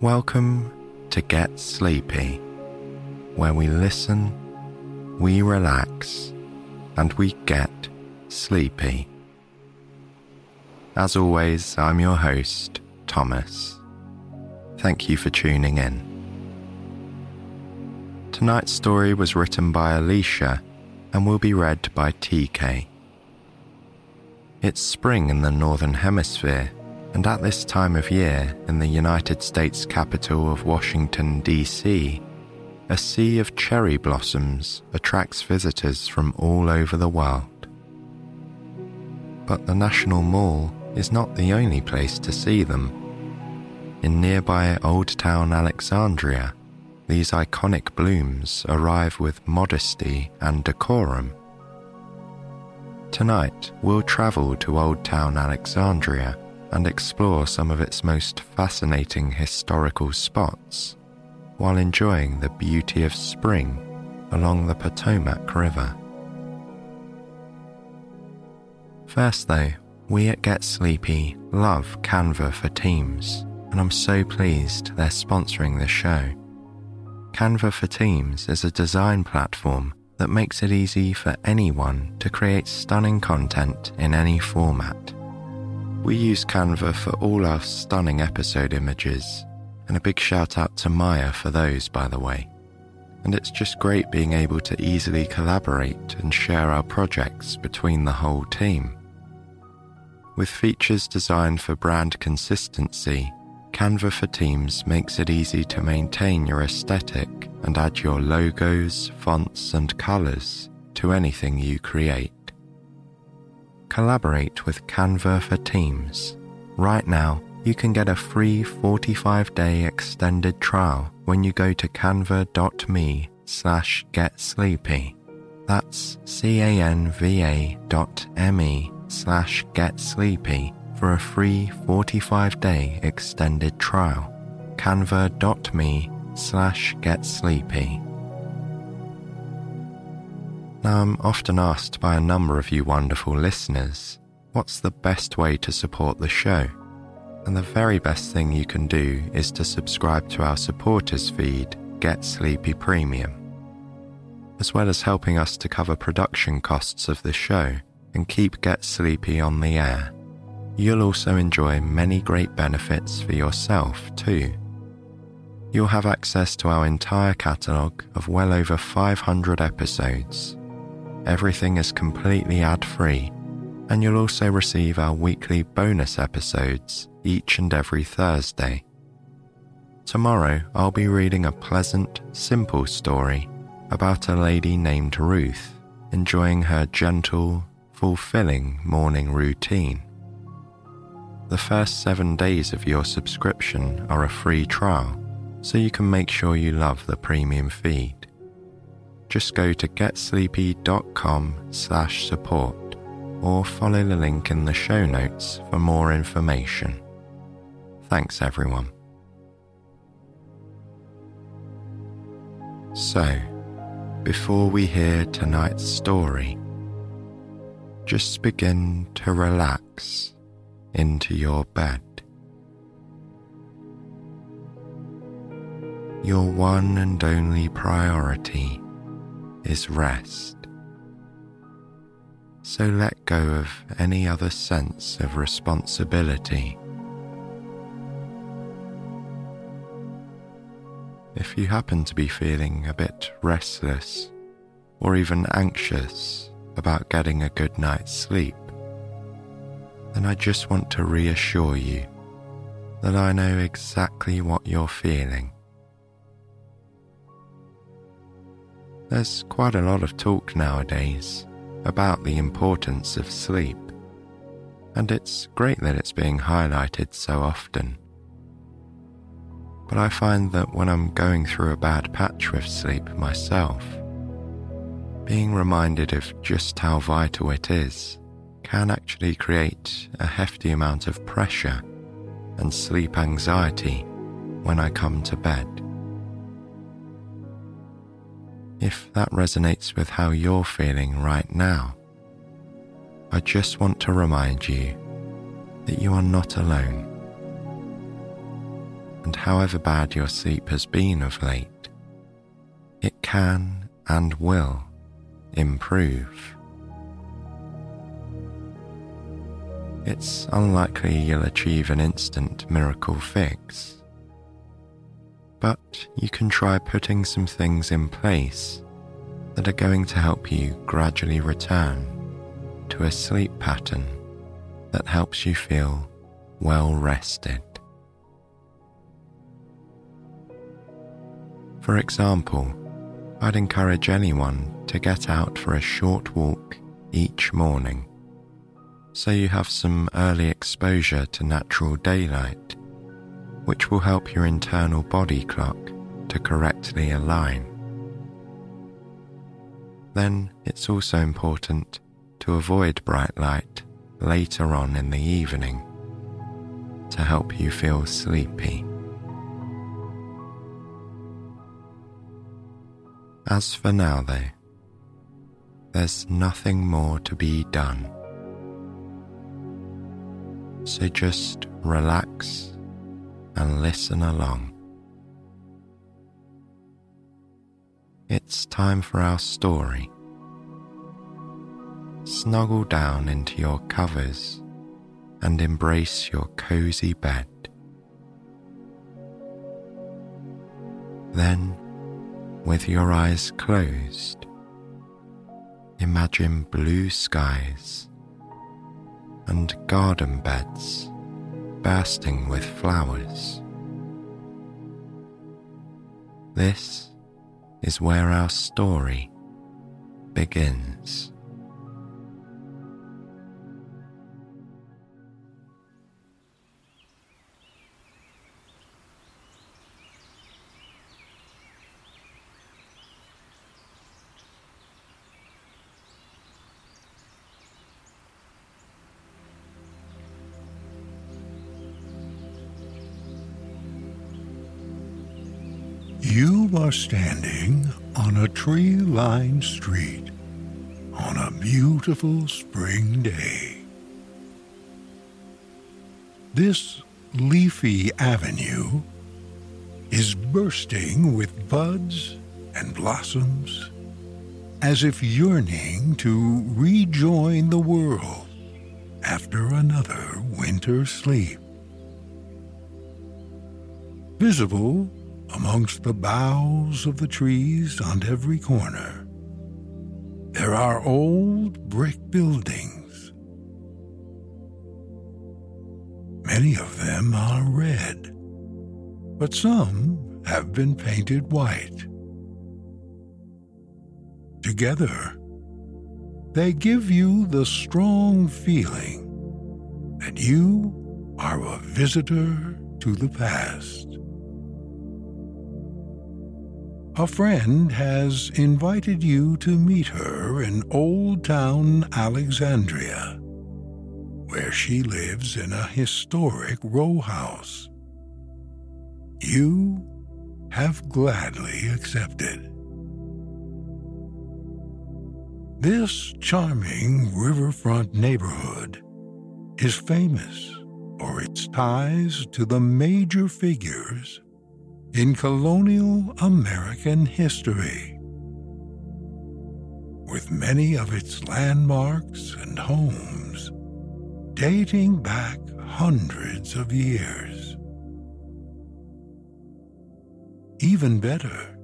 Welcome to Get Sleepy, where we listen, we relax, and we get sleepy. As always, I'm your host, Thomas. Thank you for tuning in. Tonight's story was written by Alicia and will be read by TK. It's spring in the Northern Hemisphere, and at this time of year in the United States capital of Washington, D.C., a sea of cherry blossoms attracts visitors from all over the world. But the National Mall is not the only place to see them. In nearby Old Town Alexandria, these iconic blooms arrive with modesty and decorum. Tonight, we'll travel to Old Town Alexandria and explore some of its most fascinating historical spots while enjoying the beauty of spring along the Potomac River. First, though, we at Get Sleepy love Canva for Teams, and I'm so pleased they're sponsoring this show. Canva for Teams is a design platform that makes it easy for anyone to create stunning content in any format. We use Canva for all our stunning episode images, and a big shout out to Maya for those, by the way. And it's just great being able to easily collaborate and share our projects between the whole team. With features designed for brand consistency, Canva for Teams makes it easy to maintain your aesthetic and add your logos, fonts, and colors to anything you create. Collaborate with Canva for Teams. Right now, you can get a free 45 day extended trial when you go to canva.me slash getsleepy. That's C-A-N-V-A dot M-E slash getsleepy for a free 45 day extended trial. canva.me slash getsleepy. Now, I'm often asked by a number of you wonderful listeners what's the best way to support the show? And the very best thing you can do is to subscribe to our supporters feed, Get Sleepy Premium. As well as helping us to cover production costs of the show and keep Get Sleepy on the air, you'll also enjoy many great benefits for yourself too. You'll have access to our entire catalogue of well over 500 episodes. Everything is completely ad free, and you'll also receive our weekly bonus episodes each and every Thursday. Tomorrow, I'll be reading a pleasant, simple story about a lady named Ruth enjoying her gentle, fulfilling morning routine. The first seven days of your subscription are a free trial, so you can make sure you love the premium feed. Just go to getsleepy.com slash support or follow the link in the show notes for more information. Thanks, everyone. So, before we hear tonight's story, just begin to relax into your bed. Your one and only priority is rest. So let go of any other sense of responsibility. If you happen to be feeling a bit restless or even anxious about getting a good night's sleep, then I just want to reassure you that I know exactly what you're feeling. There's quite a lot of talk nowadays about the importance of sleep, and it's great that it's being highlighted so often. But I find that when I'm going through a bad patch with sleep myself, being reminded of just how vital it is can actually create a hefty amount of pressure and sleep anxiety when I come to bed. If that resonates with how you're feeling right now, I just want to remind you that you are not alone. And however bad your sleep has been of late, it can and will improve. It's unlikely you'll achieve an instant miracle fix, but you can try putting some things in place that are going to help you gradually return to a sleep pattern that helps you feel well rested. For example, I'd encourage anyone to get out for a short walk each morning so you have some early exposure to natural daylight, which will help your internal body clock to correctly align. Then it's also important to avoid bright light later on in the evening to help you feel sleepy. As for now, though, there's nothing more to be done. So just relax and listen along. It's time for our story. Snuggle down into your covers and embrace your cozy bed. Then, with your eyes closed, imagine blue skies and garden beds bursting with flowers. This is where our story begins. You are standing on a tree lined street on a beautiful spring day. This leafy avenue is bursting with buds and blossoms as if yearning to rejoin the world after another winter sleep. Visible amongst the boughs of the trees on every corner, there are old brick buildings. Many of them are red, but some have been painted white. Together, they give you the strong feeling that you are a visitor to the past. A friend has invited you to meet her in Old Town Alexandria, where she lives in a historic row house. You have gladly accepted. This charming riverfront neighborhood is famous for its ties to the major figures in colonial American history. With many of its landmarks and homes dating back hundreds of years. Even better,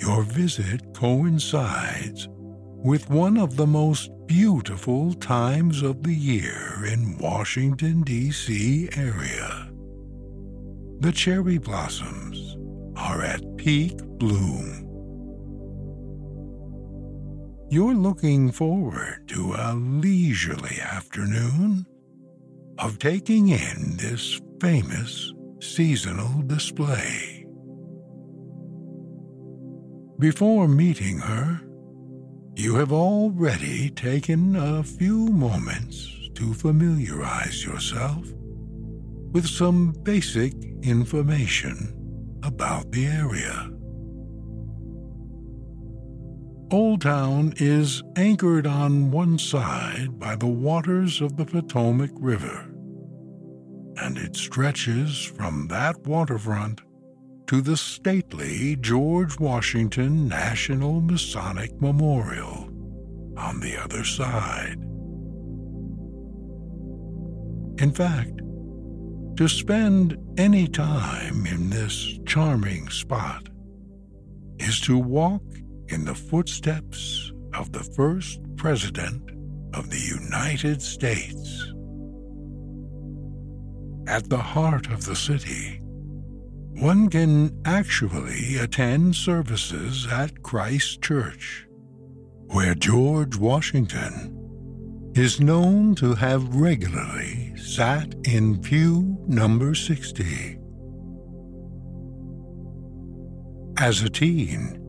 your visit coincides with one of the most beautiful times of the year in Washington, D.C. area the cherry blossoms are at peak bloom. You're looking forward to a leisurely afternoon of taking in this famous seasonal display. Before meeting her, you have already taken a few moments to familiarize yourself with some basic information about the area. Old Town is anchored on one side by the waters of the Potomac River, and it stretches from that waterfront to the stately George Washington National Masonic Memorial on the other side. In fact, to spend any time in this charming spot is to walk in the footsteps of the first President of the United States. At the heart of the city, one can actually attend services at Christ Church, where George Washington is known to have regularly sat in pew number 60. As a teen,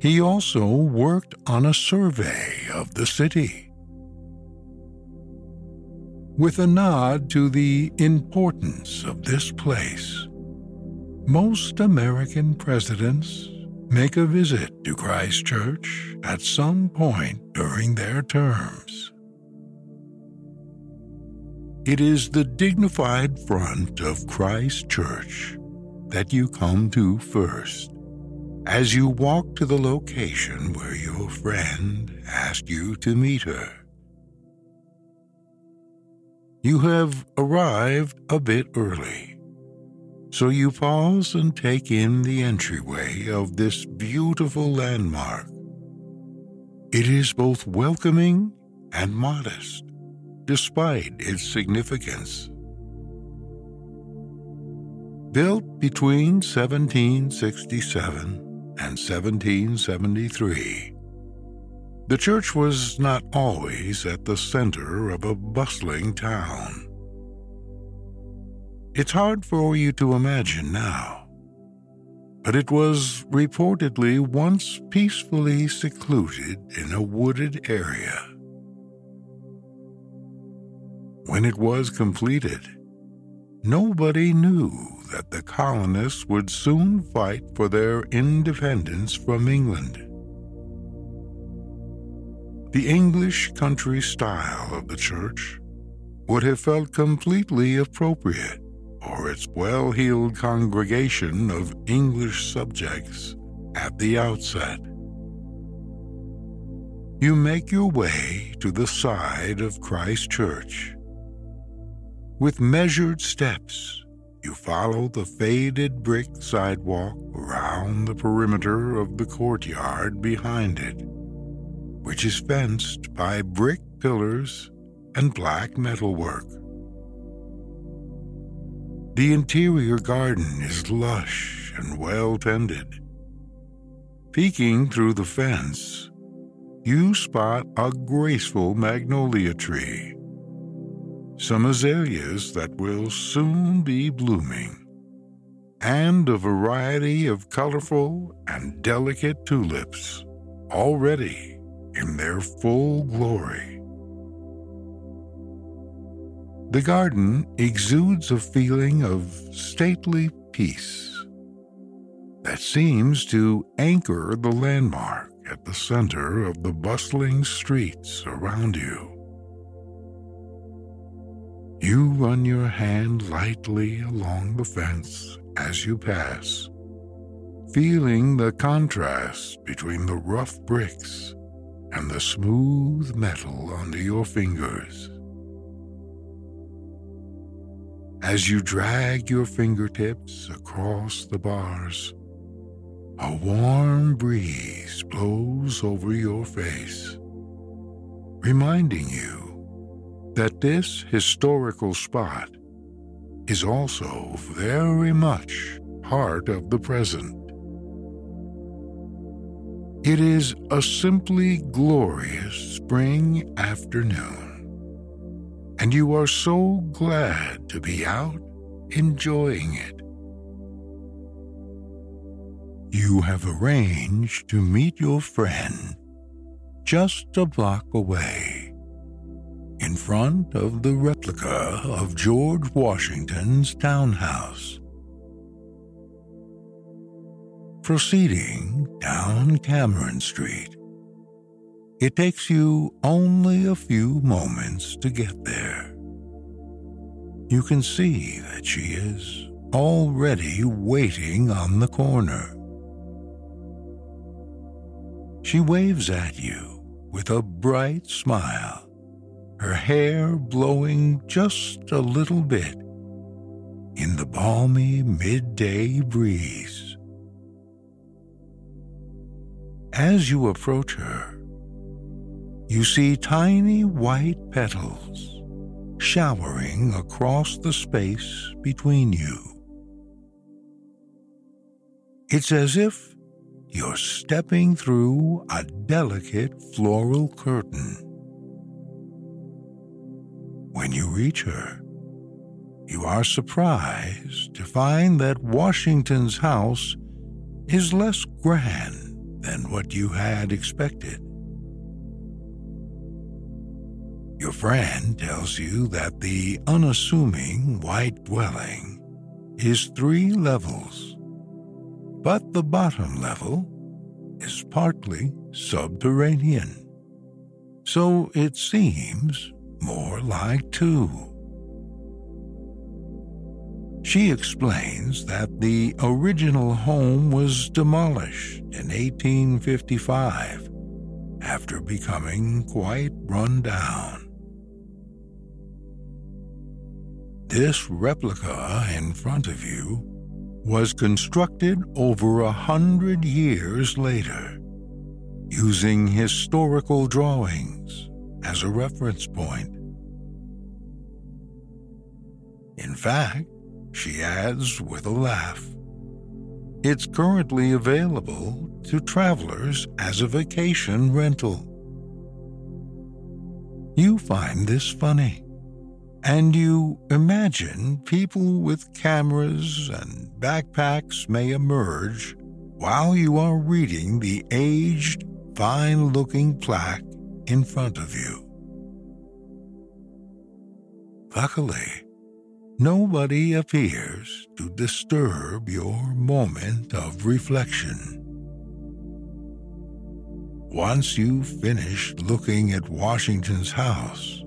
he also worked on a survey of the city. With a nod to the importance of this place, most American presidents make a visit to Christ Church at some point during their terms. It is the dignified front of Christ Church that you come to first as you walk to the location where your friend asked you to meet her. You have arrived a bit early, so you pause and take in the entryway of this beautiful landmark. It is both welcoming and modest, despite its significance. Built between 1767 and 1773, the church was not always at the center of a bustling town. It's hard for you to imagine now, but it was reportedly once peacefully secluded in a wooded area. When it was completed, nobody knew that the colonists would soon fight for their independence from England. The English country style of the church would have felt completely appropriate for its well heeled congregation of English subjects at the outset. You make your way to the side of Christ Church. With measured steps, you follow the faded brick sidewalk around the perimeter of the courtyard behind it which is fenced by brick pillars and black metalwork. The interior garden is lush and well tended. Peeking through the fence, you spot a graceful magnolia tree, some azaleas that will soon be blooming, and a variety of colorful and delicate tulips already in their full glory. The garden exudes a feeling of stately peace that seems to anchor the landmark at the center of the bustling streets around you. You run your hand lightly along the fence as you pass, feeling the contrast between the rough bricks and the smooth metal under your fingers. As you drag your fingertips across the bars, a warm breeze blows over your face, reminding you that this historical spot is also very much part of the present. It is a simply glorious spring afternoon, and you are so glad to be out enjoying it. You have arranged to meet your friend just a block away, in front of the replica of George Washington's townhouse. Proceeding down Cameron Street, it takes you only a few moments to get there. you can see that she is already waiting on the corner. She waves at you with a bright smile, her hair blowing just a little bit in the balmy midday breeze. As you approach her, you see tiny white petals showering across the space between you. It's as if you're stepping through a delicate floral curtain. When you reach her, you are surprised to find that Washington's house is less grand than what you had expected. Your friend tells you that the unassuming white dwelling is three levels, but the bottom level is partly subterranean. So it seems more like two. She explains that the original home was demolished in 1855 after becoming quite run down. This replica in front of you was constructed over a hundred years later, using historical drawings as a reference point. In fact, she adds with a laugh, it's currently available to travelers as a vacation rental. You find this funny and you imagine people with cameras and backpacks may emerge while you are reading the aged, fine looking plaque in front of you. Luckily, nobody appears to disturb your moment of reflection. Once you've finished looking at Washington's house,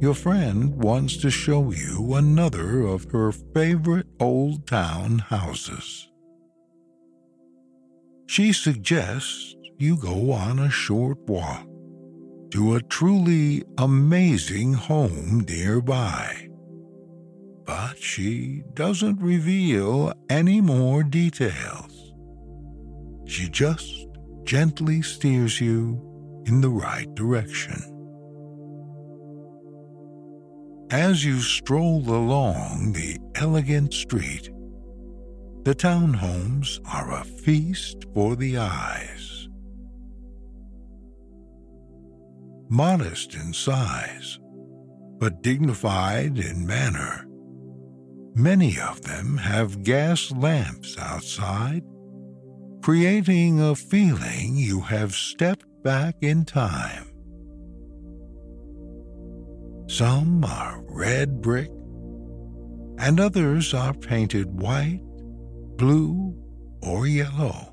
your friend wants to show you another of her favorite old town houses. She suggests you go on a short walk to a truly amazing home nearby. But she doesn't reveal any more details. She just gently steers you in the right direction. As you stroll along the elegant street, the townhomes are a feast for the eyes. Modest in size, but dignified in manner, many of them have gas lamps outside, creating a feeling you have stepped back in time. Some are red brick, and others are painted white, blue, or yellow.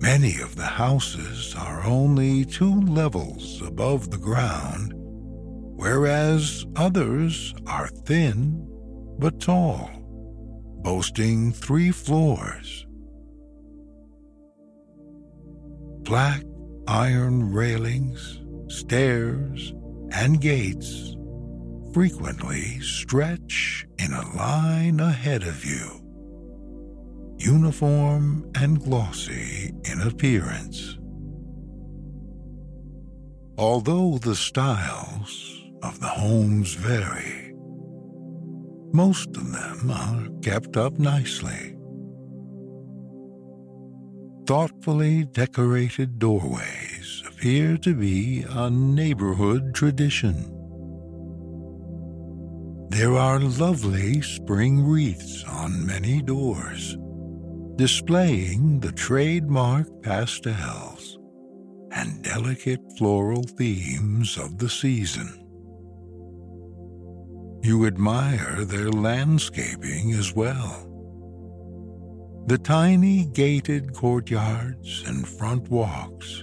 Many of the houses are only two levels above the ground, whereas others are thin but tall, boasting three floors. Black iron railings stairs, and gates frequently stretch in a line ahead of you, uniform and glossy in appearance. Although the styles of the homes vary, most of them are kept up nicely. Thoughtfully decorated doorways appear to be a neighborhood tradition. There are lovely spring wreaths on many doors, displaying the trademark pastels and delicate floral themes of the season. You admire their landscaping as well. The tiny gated courtyards and front walks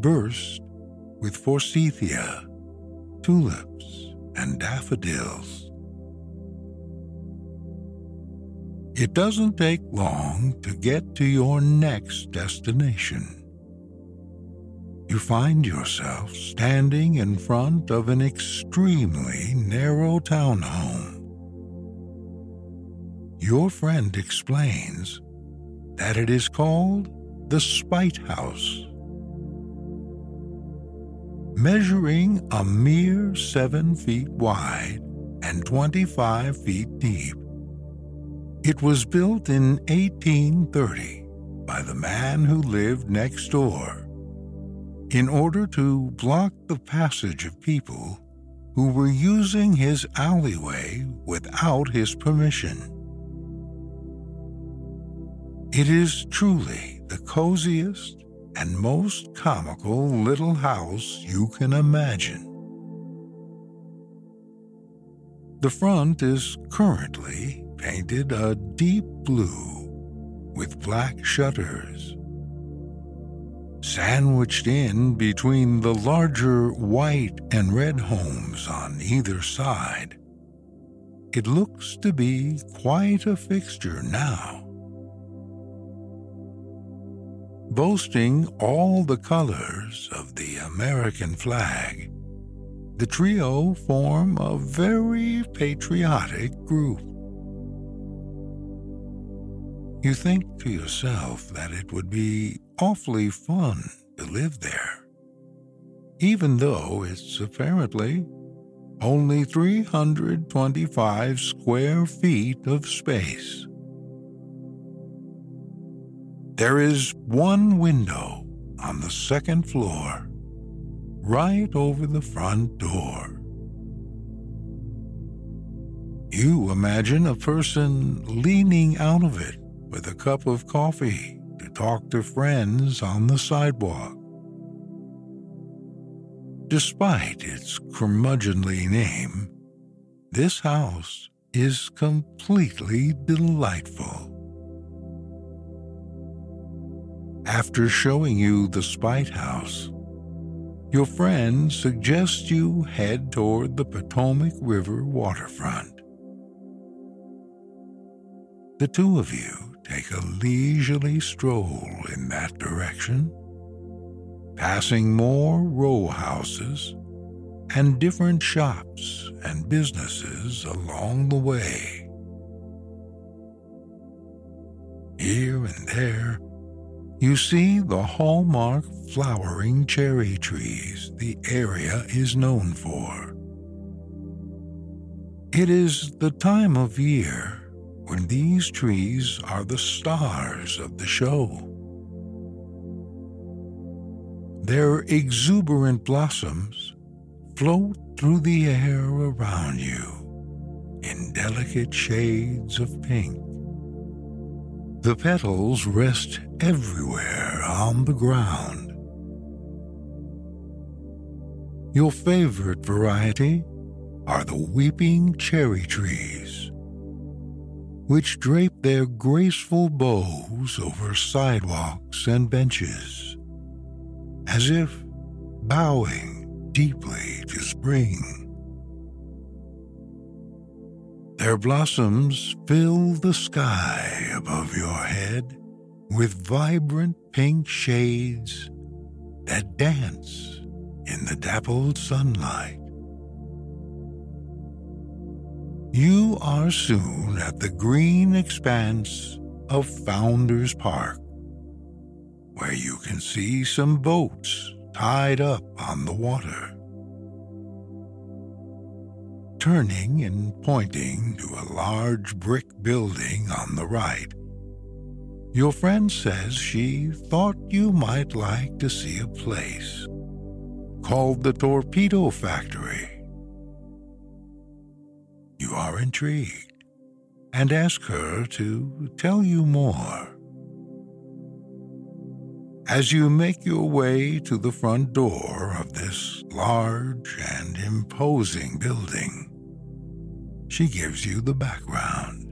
burst with forsythia, tulips, and daffodils. It doesn't take long to get to your next destination. You find yourself standing in front of an extremely narrow townhome. Your friend explains that it is called the Spite House. Measuring a mere seven feet wide and 25 feet deep, it was built in 1830 by the man who lived next door in order to block the passage of people who were using his alleyway without his permission. It is truly the coziest and most comical little house you can imagine. The front is currently painted a deep blue with black shutters. Sandwiched in between the larger white and red homes on either side, it looks to be quite a fixture now. Boasting all the colors of the American flag, the trio form a very patriotic group. You think to yourself that it would be awfully fun to live there, even though it's apparently only 325 square feet of space. There is one window on the second floor, right over the front door. You imagine a person leaning out of it with a cup of coffee to talk to friends on the sidewalk. Despite its curmudgeonly name, this house is completely delightful. After showing you the Spite House, your friend suggests you head toward the Potomac River waterfront. The two of you take a leisurely stroll in that direction, passing more row houses and different shops and businesses along the way. Here and there, you see the hallmark flowering cherry trees the area is known for. It is the time of year when these trees are the stars of the show. Their exuberant blossoms float through the air around you in delicate shades of pink. The petals rest everywhere on the ground. Your favorite variety are the weeping cherry trees which drape their graceful boughs over sidewalks and benches, as if bowing deeply to spring. Their blossoms fill the sky above your head with vibrant pink shades that dance in the dappled sunlight. You are soon at the green expanse of Founders Park, where you can see some boats tied up on the water. Turning and pointing to a large brick building on the right, your friend says she thought you might like to see a place called the Torpedo Factory you are intrigued and ask her to tell you more. As you make your way to the front door of this large and imposing building, she gives you the background.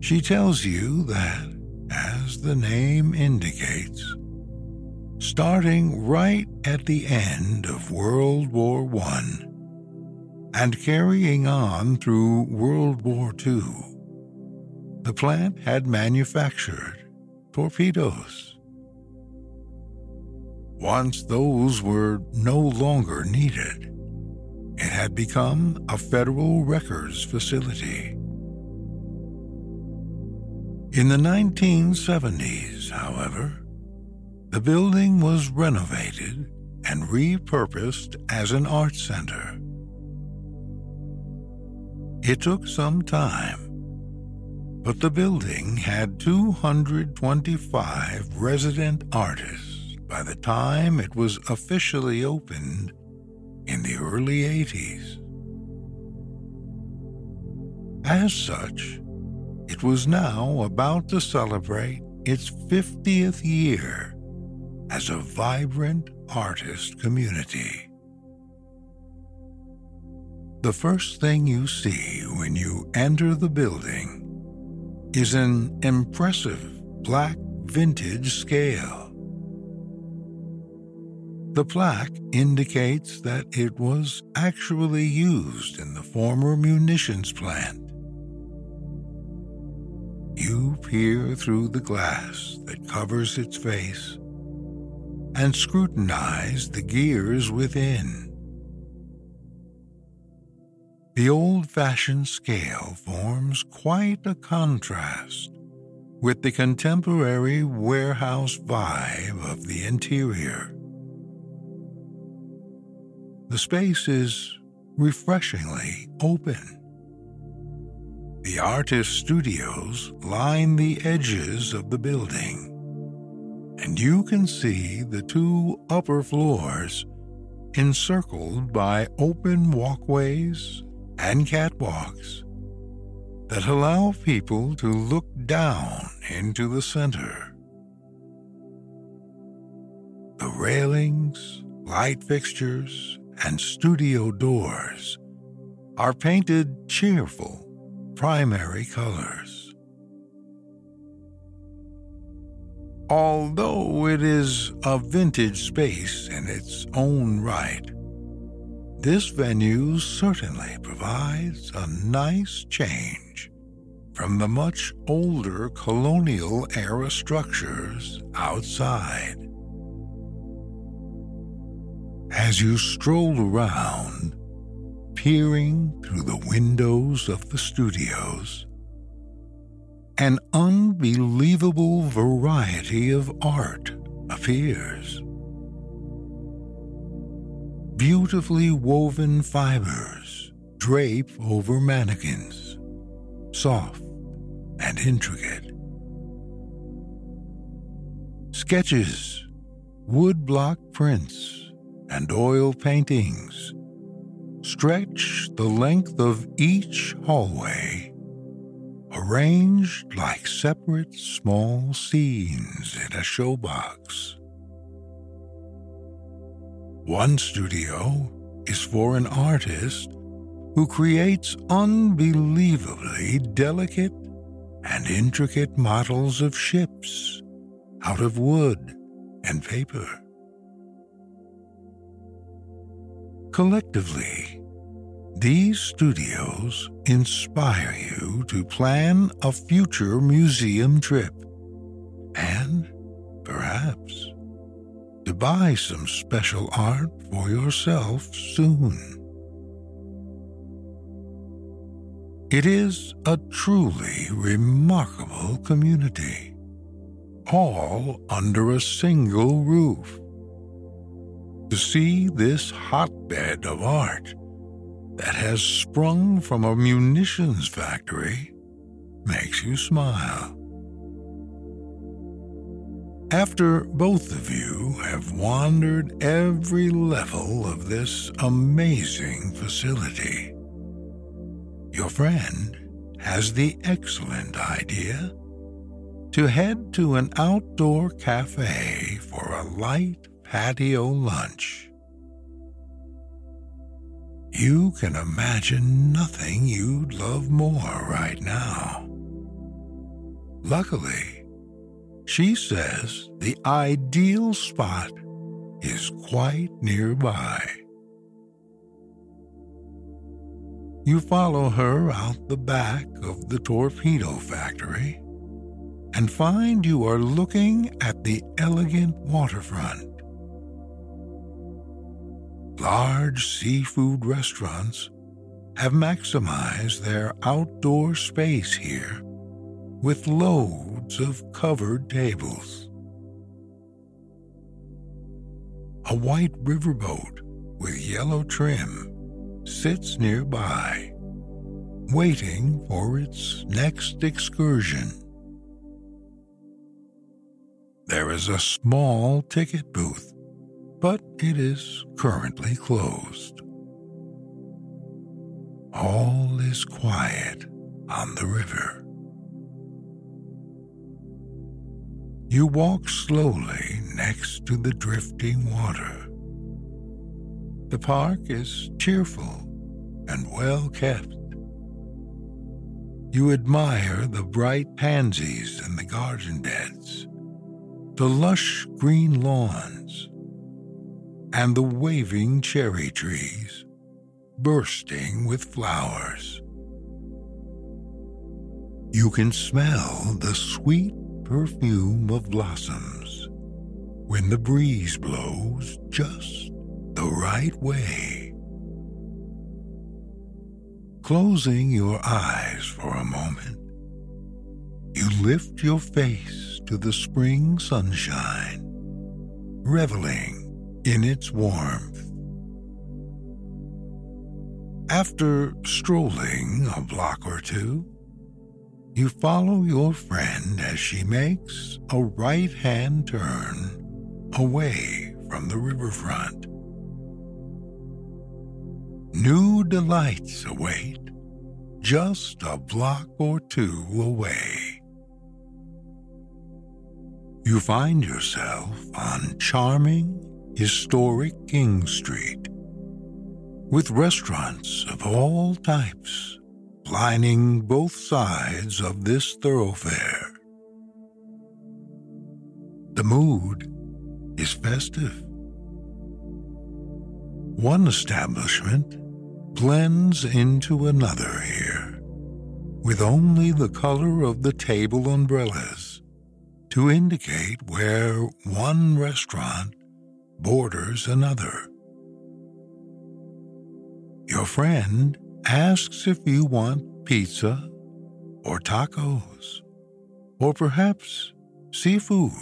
She tells you that, as the name indicates, starting right at the end of World War I and carrying on through World War II. The plant had manufactured torpedoes. Once those were no longer needed, it had become a federal records facility. In the 1970s, however, the building was renovated and repurposed as an art center. It took some time, but the building had 225 resident artists by the time it was officially opened in the early 80s. As such, it was now about to celebrate its 50th year as a vibrant artist community. The first thing you see when you enter the building is an impressive black vintage scale. The plaque indicates that it was actually used in the former munitions plant. You peer through the glass that covers its face and scrutinize the gears within. The old fashioned scale forms quite a contrast with the contemporary warehouse vibe of the interior. The space is refreshingly open. The artist studios line the edges of the building, and you can see the two upper floors encircled by open walkways and catwalks that allow people to look down into the center. The railings, light fixtures, and studio doors are painted cheerful primary colors. Although it is a vintage space in its own right, this venue certainly provides a nice change from the much older colonial era structures outside. As you stroll around, peering through the windows of the studios, an unbelievable variety of art appears beautifully woven fibers drape over mannequins, soft and intricate. Sketches, woodblock prints, and oil paintings stretch the length of each hallway, arranged like separate small scenes in a showbox. One studio is for an artist who creates unbelievably delicate and intricate models of ships out of wood and paper. Collectively, these studios inspire you to plan a future museum trip buy some special art for yourself soon. It is a truly remarkable community, all under a single roof. To see this hotbed of art that has sprung from a munitions factory makes you smile. After both of you have wandered every level of this amazing facility, your friend has the excellent idea to head to an outdoor cafe for a light patio lunch. You can imagine nothing you'd love more right now. Luckily, She says the ideal spot is quite nearby. You follow her out the back of the torpedo factory and find you are looking at the elegant waterfront. Large seafood restaurants have maximized their outdoor space here with loads of covered tables. A white riverboat with yellow trim sits nearby, waiting for its next excursion. There is a small ticket booth, but it is currently closed. All is quiet on the river. You walk slowly next to the drifting water. The park is cheerful and well kept. You admire the bright pansies in the garden beds, the lush green lawns, and the waving cherry trees bursting with flowers. You can smell the sweet perfume of blossoms when the breeze blows just the right way. Closing your eyes for a moment, you lift your face to the spring sunshine, reveling in its warmth. After strolling a block or two, you follow your friend as she makes a right hand turn away from the riverfront. New delights await just a block or two away. You find yourself on charming, historic King Street, with restaurants of all types lining both sides of this thoroughfare. The mood is festive. One establishment blends into another here, with only the color of the table umbrellas to indicate where one restaurant borders another. Your friend asks if you want pizza or tacos or perhaps seafood.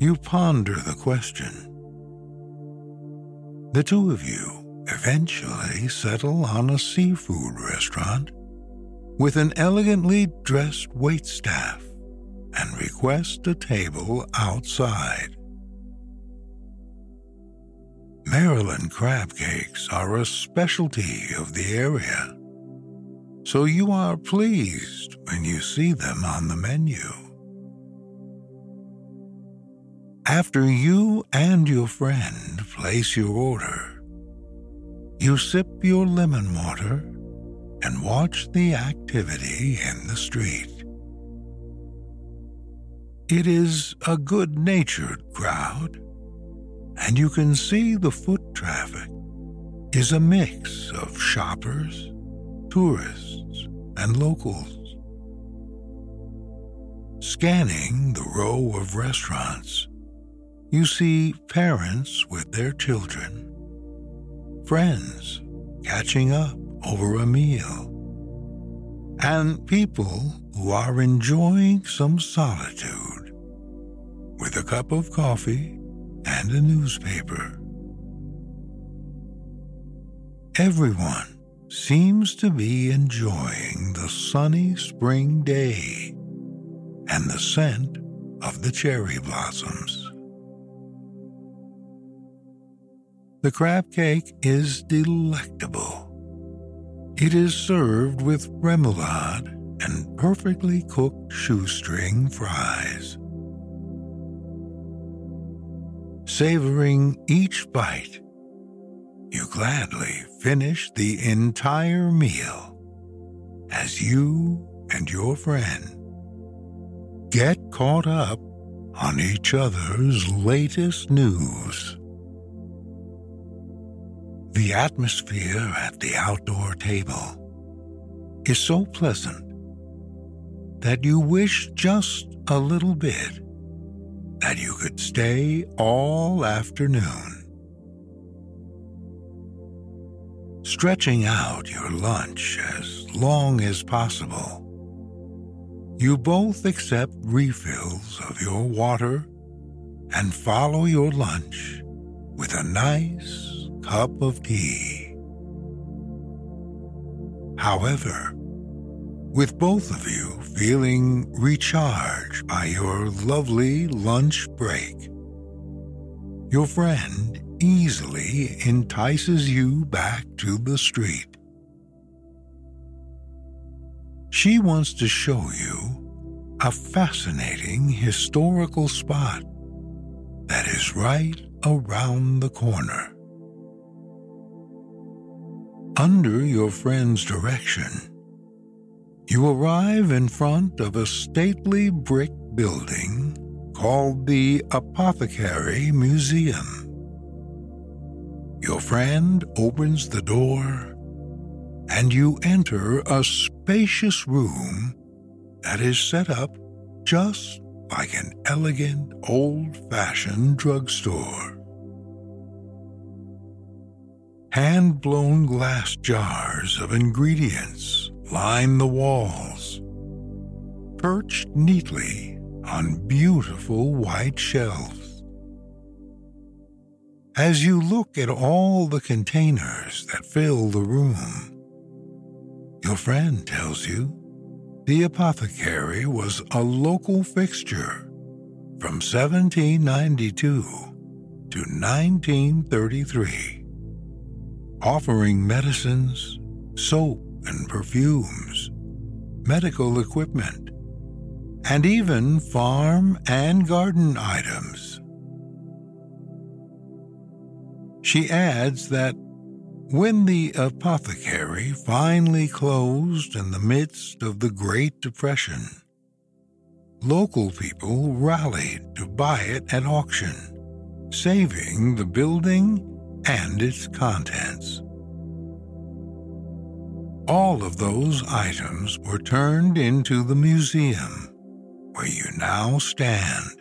You ponder the question. The two of you eventually settle on a seafood restaurant with an elegantly dressed waitstaff and request a table outside. Maryland crab cakes are a specialty of the area, so you are pleased when you see them on the menu. After you and your friend place your order, you sip your lemon water and watch the activity in the street. It is a good natured crowd and you can see the foot traffic is a mix of shoppers, tourists, and locals. Scanning the row of restaurants, you see parents with their children, friends catching up over a meal, and people who are enjoying some solitude with a cup of coffee and a newspaper. Everyone seems to be enjoying the sunny spring day and the scent of the cherry blossoms. The crab cake is delectable. It is served with remoulade and perfectly cooked shoestring fries. Savoring each bite, you gladly finish the entire meal as you and your friend get caught up on each other's latest news. The atmosphere at the outdoor table is so pleasant that you wish just a little bit that you could stay all afternoon. Stretching out your lunch as long as possible, you both accept refills of your water and follow your lunch with a nice cup of tea. However, with both of you feeling recharged by your lovely lunch break. Your friend easily entices you back to the street. She wants to show you a fascinating historical spot that is right around the corner. Under your friend's direction, you arrive in front of a stately brick building called the Apothecary Museum. Your friend opens the door, and you enter a spacious room that is set up just like an elegant old fashioned drugstore. Hand blown glass jars of ingredients line the walls, perched neatly on beautiful white shelves. As you look at all the containers that fill the room, your friend tells you the apothecary was a local fixture from 1792 to 1933, offering medicines, soap, and perfumes, medical equipment, and even farm and garden items. She adds that when the apothecary finally closed in the midst of the Great Depression, local people rallied to buy it at auction, saving the building and its contents. All of those items were turned into the museum where you now stand.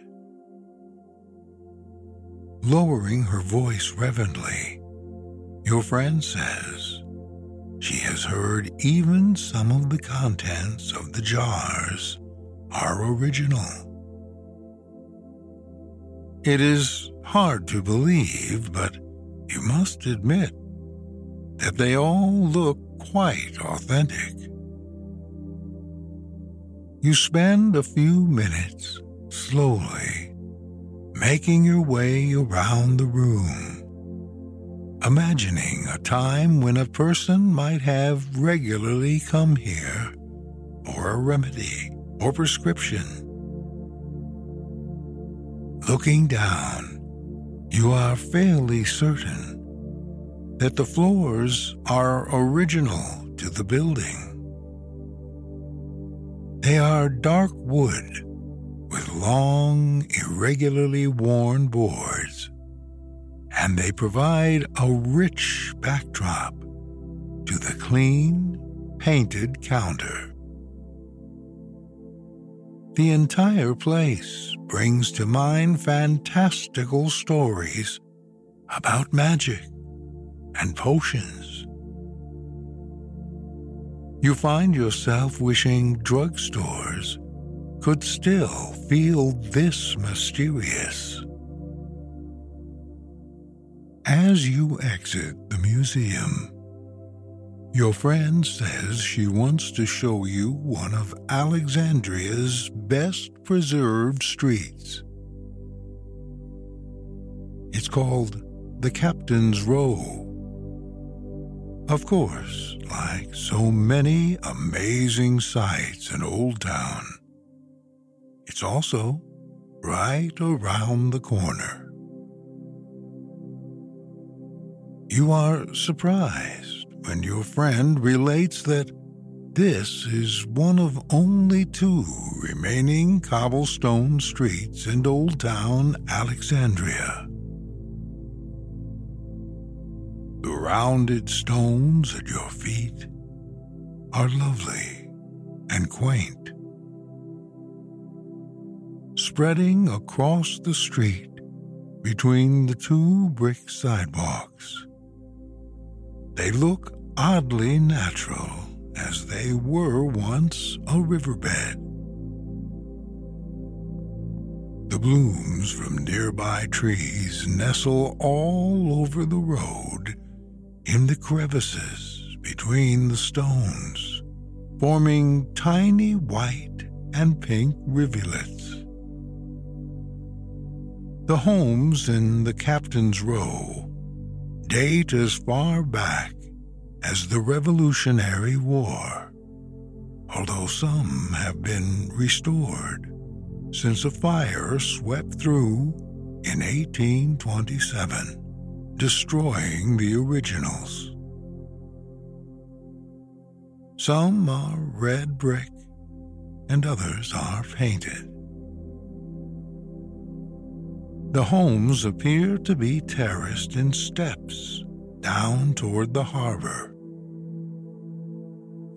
Lowering her voice reverently, your friend says she has heard even some of the contents of the jars are original. It is hard to believe, but you must admit that they all look quite authentic. You spend a few minutes slowly making your way around the room, imagining a time when a person might have regularly come here for a remedy or prescription. Looking down, you are fairly certain that the floors are original to the building. They are dark wood with long, irregularly worn boards, and they provide a rich backdrop to the clean, painted counter. The entire place brings to mind fantastical stories about magic and potions. You find yourself wishing drugstores could still feel this mysterious. As you exit the museum, your friend says she wants to show you one of Alexandria's best preserved streets. It's called the Captain's Row of course, like so many amazing sights in Old Town, it's also right around the corner. You are surprised when your friend relates that This is one of only two remaining cobblestone streets in Old Town Alexandria. Rounded stones at your feet are lovely and quaint. Spreading across the street between the two brick sidewalks, they look oddly natural as they were once a riverbed. The blooms from nearby trees nestle all over the road in the crevices between the stones, forming tiny white and pink rivulets. The homes in the Captain's Row date as far back as the Revolutionary War, although some have been restored since a fire swept through in 1827 destroying the originals. Some are red brick and others are painted. The homes appear to be terraced in steps down toward the harbor.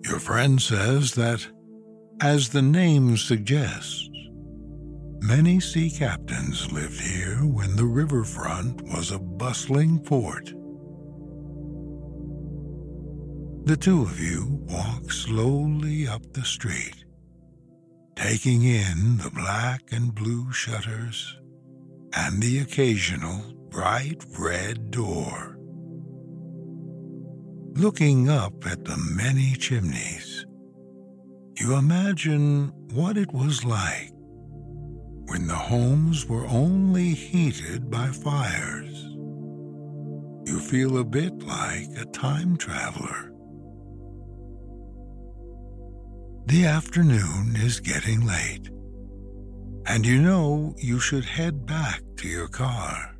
Your friend says that, as the name suggests, Many sea captains lived here when the riverfront was a bustling port. The two of you walk slowly up the street, taking in the black and blue shutters and the occasional bright red door. Looking up at the many chimneys, you imagine what it was like when the homes were only heated by fires. You feel a bit like a time traveler. The afternoon is getting late, and you know you should head back to your car.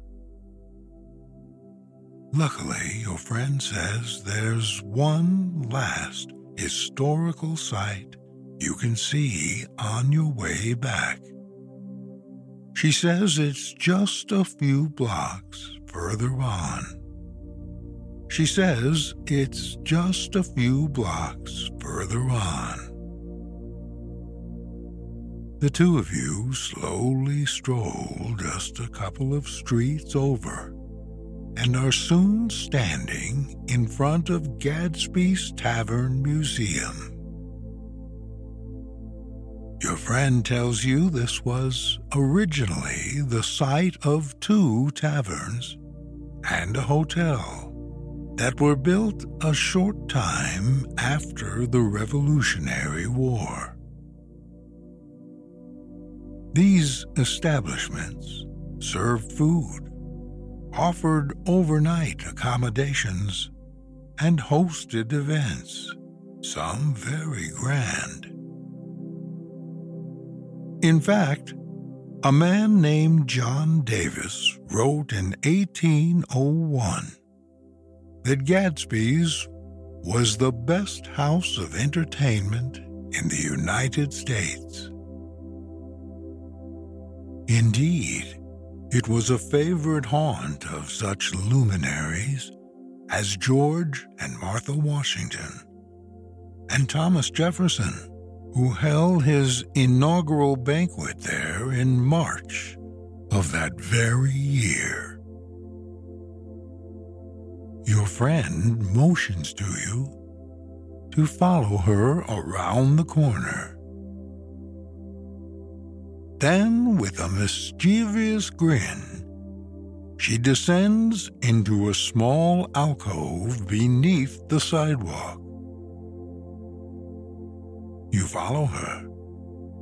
Luckily, your friend says there's one last historical site you can see on your way back. She says it's just a few blocks further on. She says it's just a few blocks further on. The two of you slowly stroll just a couple of streets over and are soon standing in front of Gadsby's Tavern Museum. Your friend tells you this was originally the site of two taverns and a hotel that were built a short time after the Revolutionary War. These establishments served food, offered overnight accommodations, and hosted events, some very grand. In fact, a man named John Davis wrote in 1801 that Gadsby's was the best house of entertainment in the United States. Indeed, it was a favorite haunt of such luminaries as George and Martha Washington and Thomas Jefferson who held his inaugural banquet there in March of that very year. Your friend motions to you to follow her around the corner. Then, with a mischievous grin, she descends into a small alcove beneath the sidewalk. You follow her,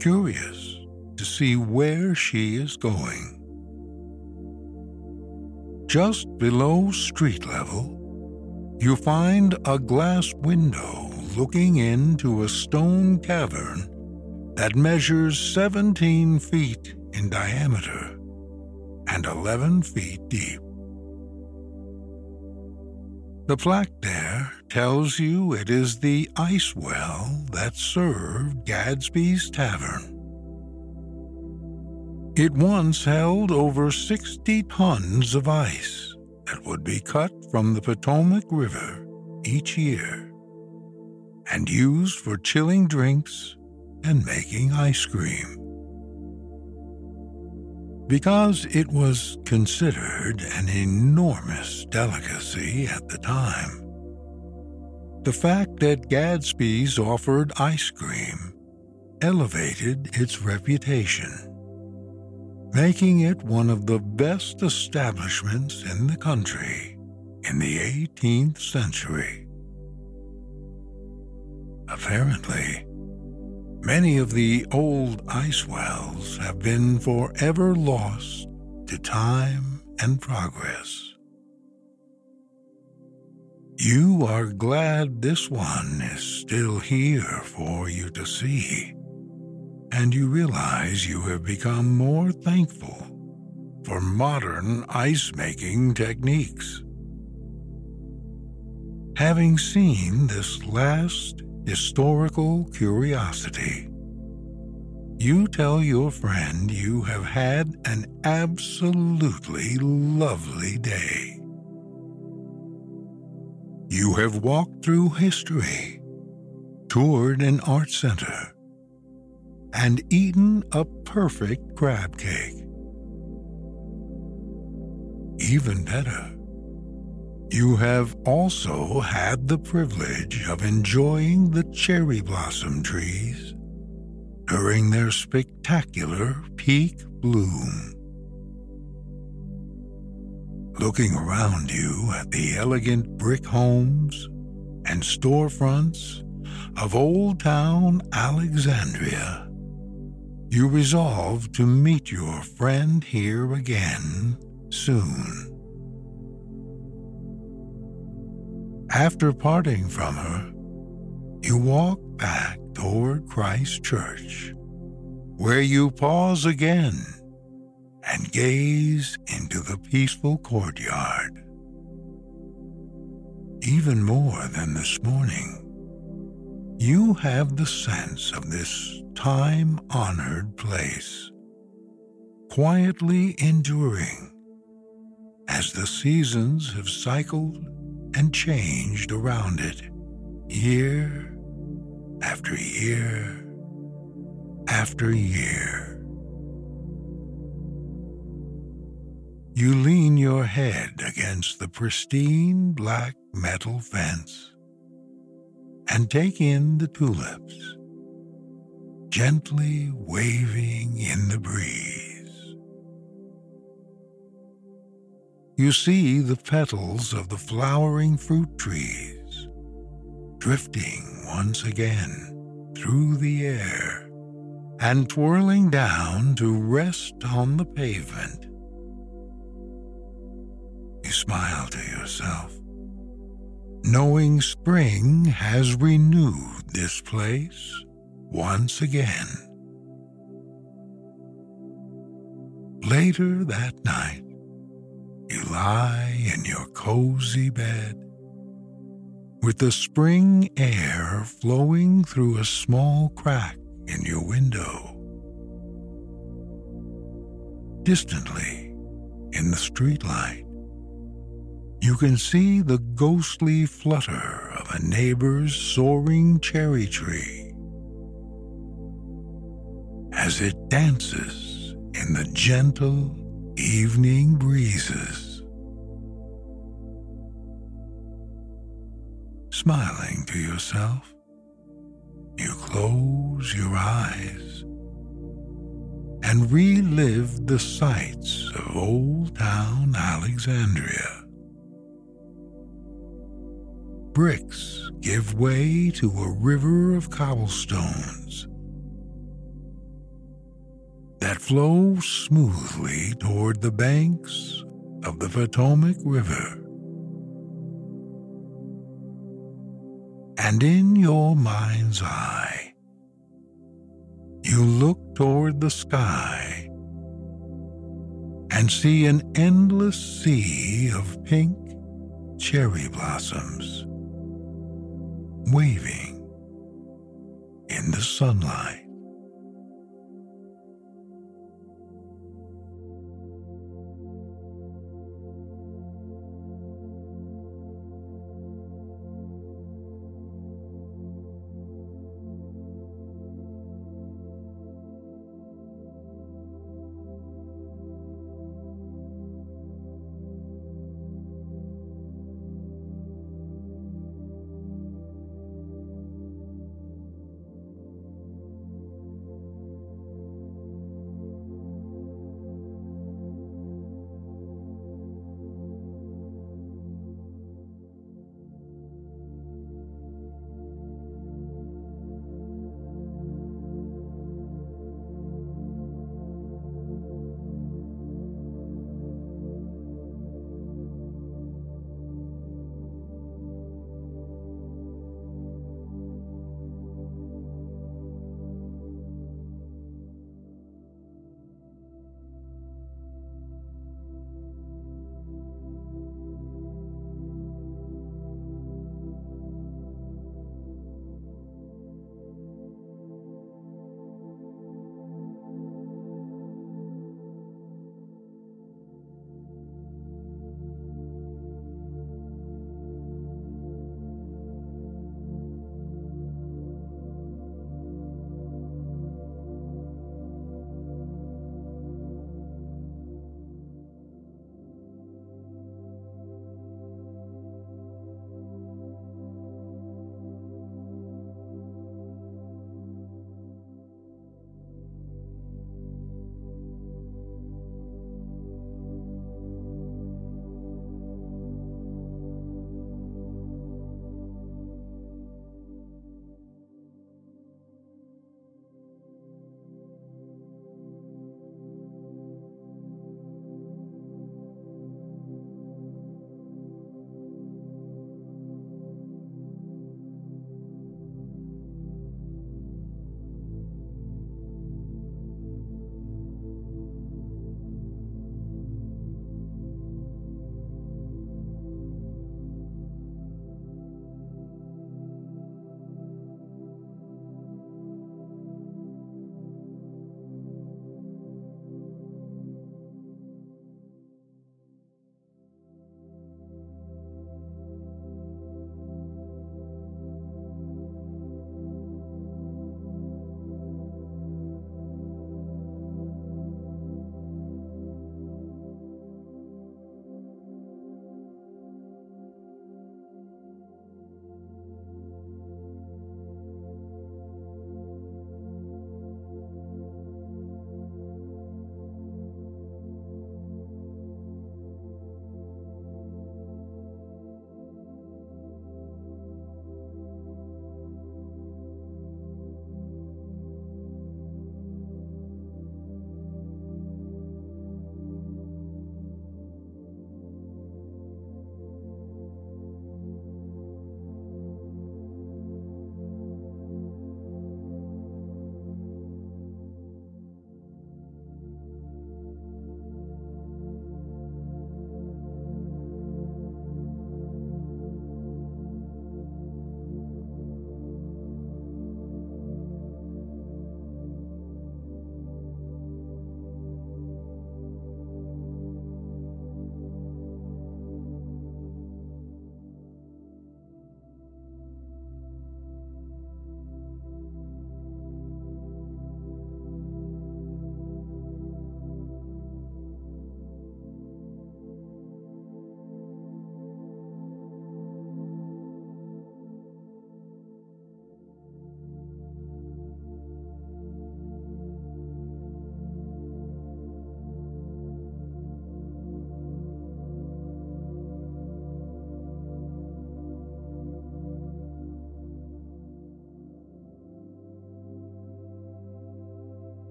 curious to see where she is going. Just below street level, you find a glass window looking into a stone cavern that measures 17 feet in diameter and 11 feet deep. The plaque there tells you it is the ice well that served Gadsby's Tavern. It once held over 60 tons of ice that would be cut from the Potomac River each year and used for chilling drinks and making ice cream. Because it was considered an enormous delicacy at the time, the fact that Gadsby's offered ice cream elevated its reputation, making it one of the best establishments in the country in the 18th century. Apparently, many of the old ice wells have been forever lost to time and progress. You are glad this one is still here for you to see, and you realize you have become more thankful for modern ice making techniques. Having seen this last historical curiosity. You tell your friend you have had an absolutely lovely day. You have walked through history, toured an art center, and eaten a perfect crab cake. Even better, you have also had the privilege of enjoying the cherry blossom trees during their spectacular peak bloom. Looking around you at the elegant brick homes and storefronts of Old Town Alexandria, you resolve to meet your friend here again soon. After parting from her, you walk back toward Christ Church, where you pause again and gaze into the peaceful courtyard. Even more than this morning, you have the sense of this time honored place, quietly enduring as the seasons have cycled and changed around it, year after year after year. You lean your head against the pristine black metal fence and take in the tulips, gently waving in the breeze. You see the petals of the flowering fruit trees drifting once again through the air and twirling down to rest on the pavement. You smile to yourself, knowing spring has renewed this place once again. Later that night, you lie in your cozy bed with the spring air flowing through a small crack in your window. Distantly, in the streetlight, you can see the ghostly flutter of a neighbor's soaring cherry tree as it dances in the gentle evening breezes. Smiling to yourself, you close your eyes and relive the sights of Old Town Alexandria. Bricks give way to a river of cobblestones that flow smoothly toward the banks of the Potomac River. And in your mind's eye, you look toward the sky and see an endless sea of pink cherry blossoms waving in the sunlight.